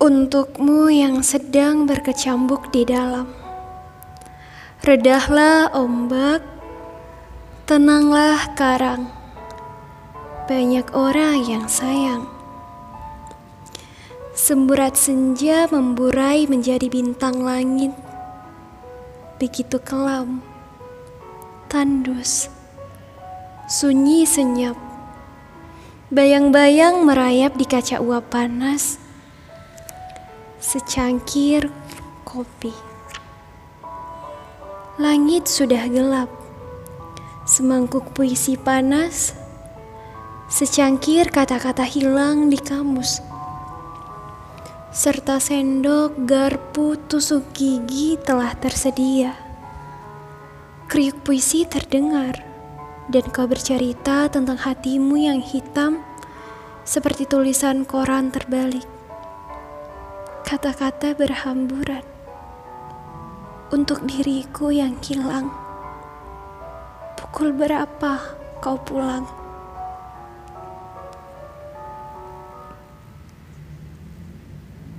Untukmu yang sedang berkecambuk di dalam, redahlah ombak, tenanglah karang. Banyak orang yang sayang. Semburat senja memburai menjadi bintang langit. Begitu kelam, tandus, sunyi senyap. Bayang-bayang merayap di kaca uap panas secangkir kopi. Langit sudah gelap, semangkuk puisi panas, secangkir kata-kata hilang di kamus, serta sendok, garpu, tusuk gigi telah tersedia. Kriuk puisi terdengar, dan kau bercerita tentang hatimu yang hitam seperti tulisan koran terbalik. Kata-kata berhamburan untuk diriku yang hilang. Pukul berapa kau pulang?